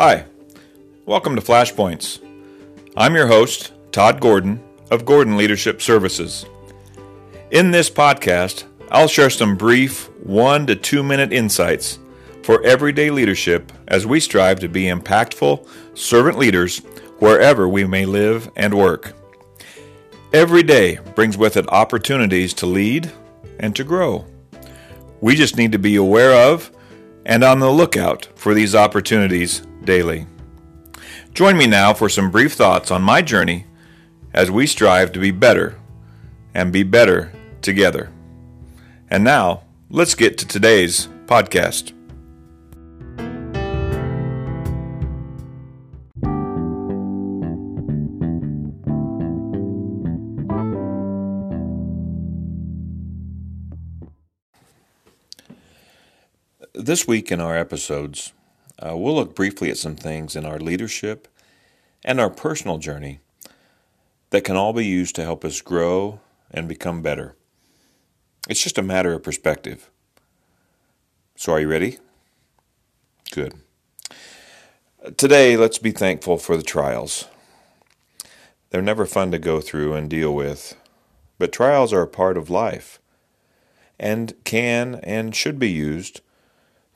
Hi, welcome to Flashpoints. I'm your host, Todd Gordon of Gordon Leadership Services. In this podcast, I'll share some brief one to two minute insights for everyday leadership as we strive to be impactful servant leaders wherever we may live and work. Every day brings with it opportunities to lead and to grow. We just need to be aware of and on the lookout for these opportunities daily. Join me now for some brief thoughts on my journey as we strive to be better and be better together. And now, let's get to today's podcast. This week in our episodes, uh, we'll look briefly at some things in our leadership and our personal journey that can all be used to help us grow and become better. It's just a matter of perspective. So, are you ready? Good. Today, let's be thankful for the trials. They're never fun to go through and deal with, but trials are a part of life and can and should be used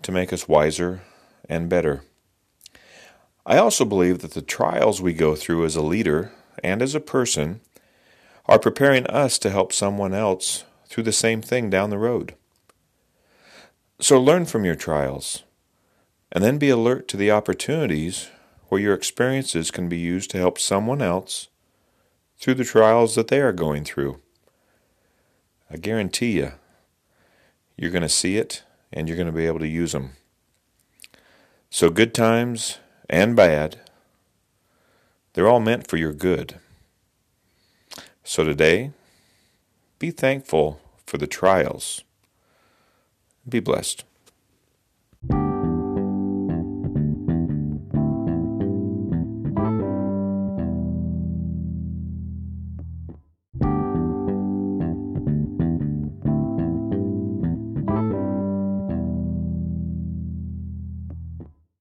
to make us wiser and better. I also believe that the trials we go through as a leader and as a person are preparing us to help someone else through the same thing down the road. So learn from your trials and then be alert to the opportunities where your experiences can be used to help someone else through the trials that they are going through. I guarantee you, you're going to see it and you're going to be able to use them. So, good times and bad, they're all meant for your good. So, today, be thankful for the trials. Be blessed.